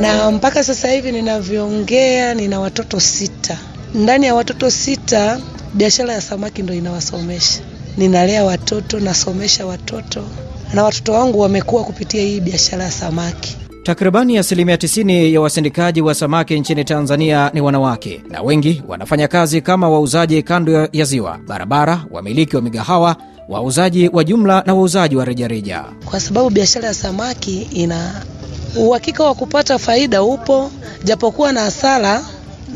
na mpaka sasa hivi ninavyoongea nina watoto sita. Ndani ya watoto sita, biashara ya samaki ndo inawasomesha. Ninalea watoto, nasomesha watoto, na watoto wangu wamekuwa kupitia hii biashara ya samaki. Takribani asilimia 90 ya wasindikaji wa samaki nchini Tanzania ni wanawake, na wengi wanafanya kazi kama wauzaji kando ya ziwa, barabara, wamiliki wa migahawa, wauzaji wa jumla na wauzaji wa rejareja. Kwa sababu biashara ya samaki ina uhakika wa kupata faida upo, japokuwa na hasara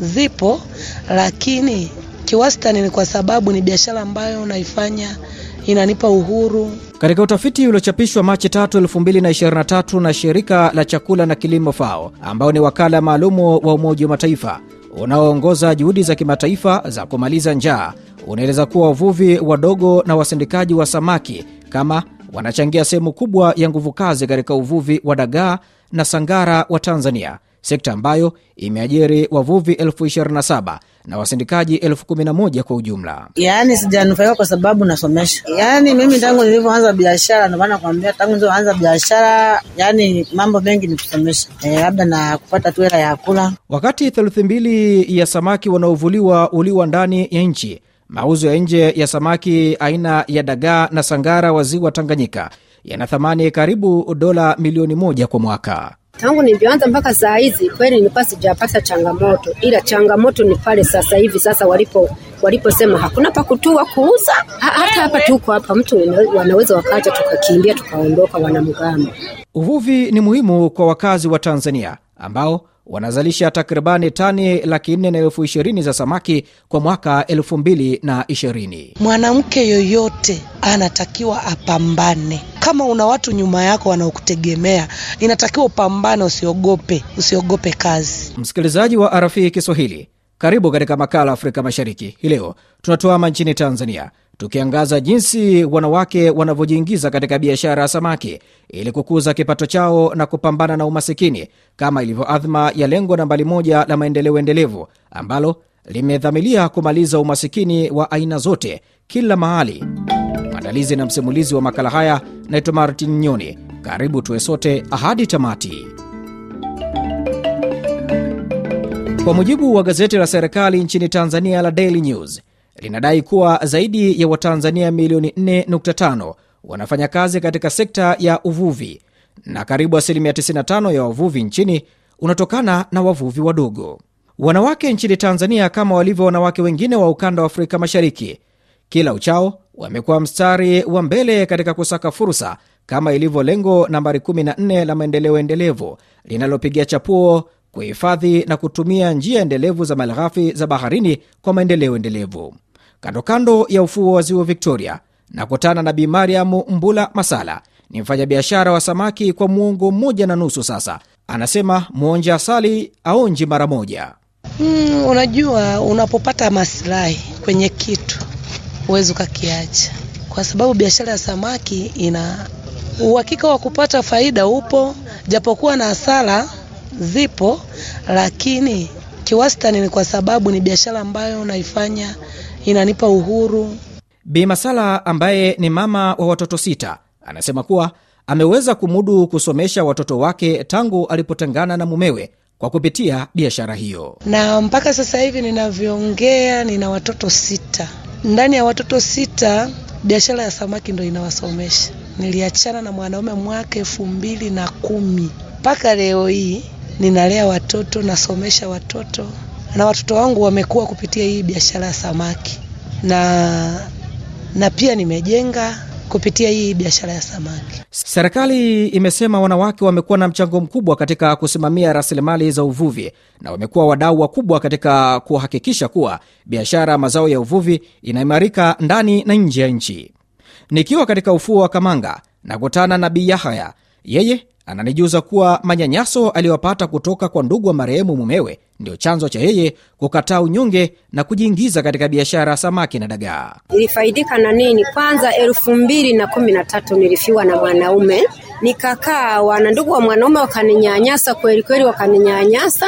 zipo, lakini kiwastani ni kwa sababu ni biashara ambayo naifanya inanipa uhuru. Katika utafiti uliochapishwa Machi 3, 2023 na shirika la chakula na kilimo FAO, ambao ni wakala maalumu wa Umoja wa Mataifa unaoongoza juhudi za kimataifa za kumaliza njaa, unaeleza kuwa wavuvi wadogo na wasindikaji wa samaki kama wanachangia sehemu kubwa ya nguvu kazi katika uvuvi wa dagaa na sangara wa Tanzania, sekta ambayo imeajiri wavuvi elfu 27 na wasindikaji elfu 11 kwa ujumla. Yaani sijanufaika kwa sababu nasomesha. Yaani mimi tangu nilivyoanza biashara, ndio maana nakwambia, tangu nilivyoanza biashara, yaani mambo mengi ni kusomesha, eh, labda na kupata tu hela ya kula. Wakati theluthi mbili ya samaki wanaovuliwa uliwa ndani ya nchi, mauzo ya nje ya samaki aina ya dagaa na sangara wa ziwa Tanganyika yana thamani karibu dola milioni moja kwa mwaka. Tangu nilivyoanza mpaka saa hizi kweli nilikuwa sijapata changamoto, ila changamoto ni pale sasa hivi sasa walipo waliposema hakuna pa kutua kuuza. Ha, hata hapa tuko hapa, mtu wanaweza wakaja tukakimbia tukaondoka, wanamgambo. Uvuvi ni muhimu kwa wakazi wa Tanzania ambao wanazalisha takribani tani laki nne na elfu ishirini za samaki kwa mwaka elfu mbili na ishirini. Mwanamke yoyote anatakiwa apambane. Kama una watu nyuma yako wanaokutegemea, inatakiwa upambane, usiogope, usiogope kazi. Msikilizaji wa RFI Kiswahili, karibu katika makala Afrika Mashariki. Hii leo tunatuama nchini Tanzania tukiangaza jinsi wanawake wanavyojiingiza katika biashara ya samaki ili kukuza kipato chao na kupambana na umasikini kama ilivyo adhma ya lengo nambari moja la maendeleo endelevu ambalo limedhamilia kumaliza umasikini wa aina zote kila mahali. Mwandalizi na msimulizi wa makala haya naitwa Martin Nyoni. Karibu tuwe sote hadi tamati. Kwa mujibu wa gazeti la serikali nchini Tanzania la Daily News linadai kuwa zaidi ya Watanzania milioni 4.5 wanafanya kazi katika sekta ya uvuvi na karibu asilimia 95 ya wavuvi nchini unatokana na wavuvi wadogo. Wanawake nchini Tanzania, kama walivyo wanawake wengine wa ukanda wa Afrika Mashariki, kila uchao wamekuwa mstari wa mbele katika kusaka fursa, kama ilivyo lengo nambari 14 la maendeleo endelevu linalopigia chapuo kuhifadhi na kutumia njia endelevu za malighafi za baharini kwa maendeleo endelevu. Kando kando ya ufuo wa ziwa Victoria nakutana na Bi Mariam Mbula Masala, ni mfanyabiashara wa samaki kwa muongo mmoja na nusu sasa. Anasema mwonja asali aonji mara moja. Mm, unajua unapopata masilahi kwenye kitu huwezi ukakiacha, kwa sababu biashara ya samaki ina uhakika wa kupata faida upo, japokuwa na hasara zipo, lakini kiwastani ni kwa sababu ni biashara ambayo naifanya inanipa uhuru. Bi Masala ambaye ni mama wa watoto sita anasema kuwa ameweza kumudu kusomesha watoto wake tangu alipotengana na mumewe kwa kupitia biashara hiyo, na mpaka sasa hivi ninavyoongea nina watoto sita. Ndani ya watoto sita, biashara ya samaki ndo inawasomesha. Niliachana na mwanaume mwaka elfu mbili na kumi mpaka leo hii ninalea watoto, nasomesha watoto na watoto wangu wamekuwa kupitia hii biashara ya samaki na na pia nimejenga kupitia hii biashara ya samaki. Serikali imesema wanawake wamekuwa na mchango mkubwa katika kusimamia rasilimali za uvuvi na wamekuwa wadau wakubwa katika kuhakikisha kuwa biashara ya mazao ya uvuvi inaimarika ndani na nje ya nchi. Nikiwa katika ufuo wa Kamanga nakutana na Bi Yahaya, yeye ananijuza kuwa manyanyaso aliyopata kutoka kwa ndugu wa marehemu mumewe ndio chanzo cha yeye kukataa unyonge na kujiingiza katika biashara ya samaki na dagaa. Nilifaidika na nini? Kwanza elfu mbili na kumi na tatu nilifiwa na mwanaume, nikakaa, wana ndugu wa mwanaume wakaninyanyasa kweli kweli, wakaninyanyasa.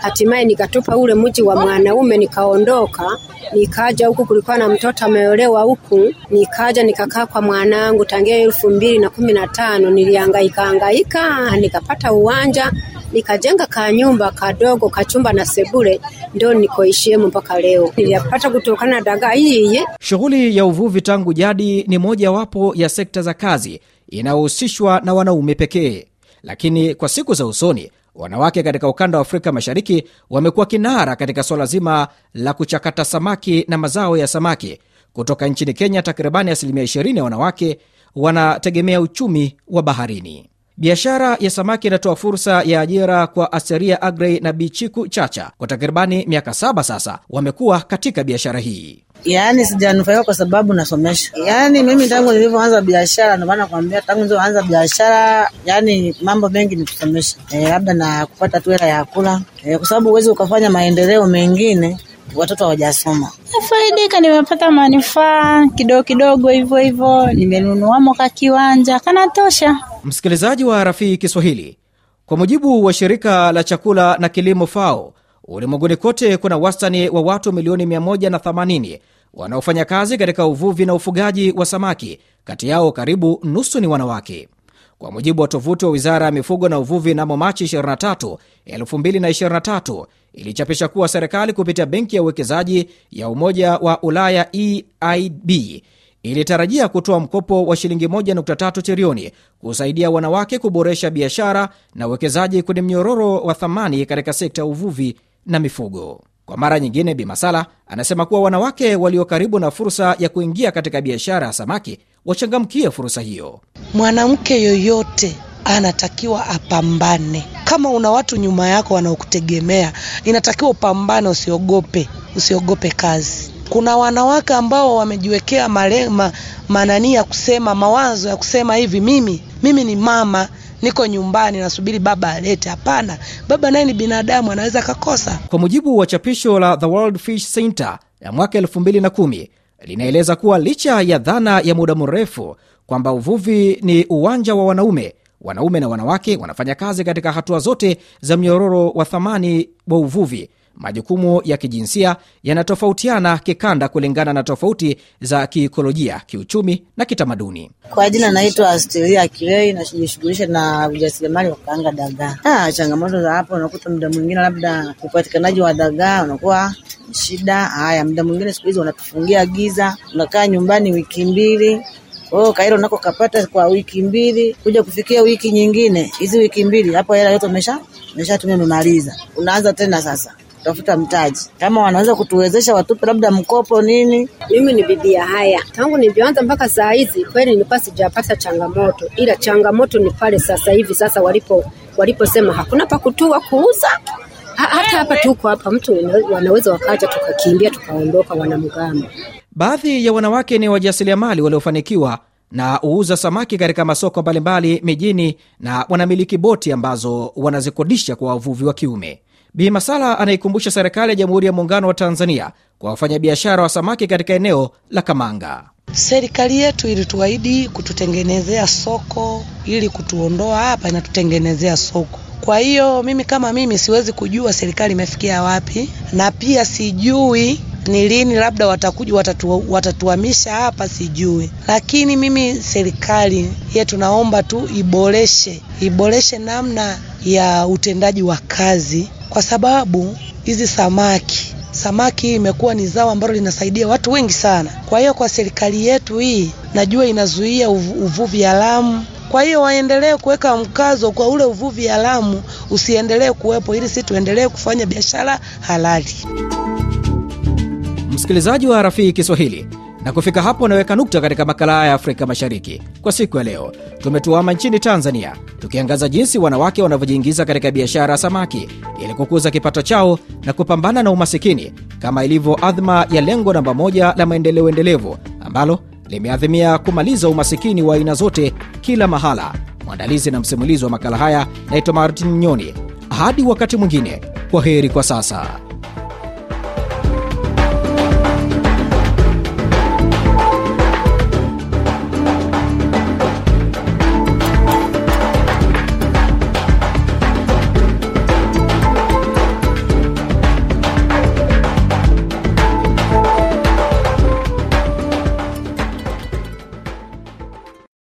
Hatimaye nikatupa ule mji wa mwanaume, nikaondoka nikaja huku, kulikuwa na mtoto ameolewa huku, nikaja nikakaa kwa mwanangu tangia elfu mbili na kumi na tano. Nilihangaika hangaika nikapata uwanja nikajenga kanyumba kadogo kachumba na sebule, ndio nikoishiemo mpaka leo. Niliyapata kutokana na dagaa hii. Shughuli ya uvuvi tangu jadi ni mojawapo ya sekta za kazi inayohusishwa na wanaume pekee, lakini kwa siku za usoni wanawake katika ukanda wa Afrika Mashariki wamekuwa kinara katika suala zima la kuchakata samaki na mazao ya samaki. Kutoka nchini Kenya, takribani asilimia 20 ya wanawake wanategemea uchumi wa baharini. Biashara ya samaki inatoa fursa ya ajira kwa Asteria Agrey na Bichiku Chacha. Kwa takribani miaka saba sasa wamekuwa katika biashara hii. Yaani sijanufaika kwa sababu nasomesha. Yaani mimi tangu nilivyoanza biashara, ndio maana nakwambia, tangu nilivyoanza biashara, yani mambo mengi ni kusomesha, eh, labda na kupata tu hela ya kula, e, kwa sababu huwezi ukafanya maendeleo mengine watoto hawajasoma. Nafaidika, nimepata manufaa kidogo kidogo hivyo hivyo, nimenunuamo kiwanja kanatosha. Msikilizaji wa Rafii Kiswahili, kwa mujibu wa shirika la chakula na kilimo FAO, ulimwenguni kote kuna wastani wa watu milioni 180 wanaofanya kazi katika uvuvi na ufugaji wa samaki. Kati yao karibu nusu ni wanawake. Kwa mujibu wa tovuti wa wizara ya mifugo na uvuvi, namo Machi 23, 2023 ilichapisha kuwa serikali kupitia benki ya uwekezaji ya Umoja wa Ulaya EIB ilitarajia kutoa mkopo wa shilingi 1.3 trilioni kusaidia wanawake kuboresha biashara na uwekezaji kwenye mnyororo wa thamani katika sekta ya uvuvi na mifugo. Kwa mara nyingine, Bimasala anasema kuwa wanawake walio karibu na fursa ya kuingia katika biashara ya samaki wachangamkie fursa hiyo. Mwanamke yoyote anatakiwa apambane. Kama una watu nyuma yako wanaokutegemea, inatakiwa upambane, usiogope, usiogope kazi. Kuna wanawake ambao wamejiwekea malema manani ya kusema mawazo ya kusema hivi, mimi mimi ni mama niko nyumbani nasubiri baba alete. Hapana, baba naye ni binadamu, anaweza akakosa. Kwa mujibu wa chapisho la The World Fish Center ya mwaka 2010 linaeleza kuwa licha ya dhana ya muda mrefu kwamba uvuvi ni uwanja wa wanaume, wanaume na wanawake wanafanya kazi katika hatua zote za mnyororo wa thamani wa uvuvi. Majukumu ya kijinsia yanatofautiana kikanda kulingana na tofauti za kiikolojia, kiuchumi na kitamaduni. Kwa jina naitwa Asteria Kilei, najishughulisha na ujasiriamali wa kukaanga dagaa. Ah, changamoto za hapo, unakuta muda mwingine labda upatikanaji wa dagaa unakuwa shida. Haya, muda mwingine siku hizi wanatufungia giza, unakaa nyumbani wiki mbili Oh, kairo nako kapata kwa wiki mbili, kuja kufikia wiki nyingine, hizi wiki mbili hapo hela yote umesha umeshatumia umemaliza, unaanza tena sasa kutafuta mtaji, kama wanaweza kutuwezesha watupe labda mkopo nini. Mimi ni bibi ya haya, tangu nilivyoanza mpaka saa hizi kweli nilikuwa sijapata changamoto, ila changamoto ni pale sasa hivi sasa walipo waliposema hakuna pa kutua kuuza Ha, hata hapa tuko hapa, mtu wanaweza wakaja tukakimbia tukaondoka, wanamgambo. Baadhi ya wanawake ni wajasiriamali waliofanikiwa na huuza samaki katika masoko mbalimbali mijini na wanamiliki boti ambazo wanazikodisha kwa wavuvi wa kiume. Bi Masala anaikumbusha serikali ya Jamhuri ya Muungano wa Tanzania kwa wafanyabiashara wa samaki katika eneo la Kamanga. Serikali yetu ilituahidi kututengenezea soko, ili kutuondoa hapa inatutengenezea soko. Kwa hiyo mimi kama mimi siwezi kujua serikali imefikia wapi, na pia sijui ni lini labda watakuja watatu, watatuhamisha hapa, sijui. Lakini mimi serikali yetu naomba tu iboreshe, iboreshe namna ya utendaji wa kazi, kwa sababu hizi samaki samaki hii imekuwa ni zao ambalo linasaidia watu wengi sana. Kwa hiyo kwa serikali yetu hii najua inazuia uvuvi haramu kwa hiyo waendelee kuweka mkazo kwa ule uvuvi haramu usiendelee kuwepo, ili sisi tuendelee kufanya biashara halali. Msikilizaji wa Rafii Kiswahili, na kufika hapo anaweka nukta katika makala haya ya Afrika Mashariki kwa siku ya leo. Tumetuama nchini Tanzania tukiangaza jinsi wanawake wanavyojiingiza katika biashara ya samaki ili kukuza kipato chao na kupambana na umasikini kama ilivyo adhma ya lengo namba moja la maendeleo endelevu ambalo limeadhimia kumaliza umasikini wa aina zote kila mahala. Mwandalizi na msimulizi wa makala haya naitwa Martin Nyoni. Hadi wakati mwingine, kwa heri kwa sasa.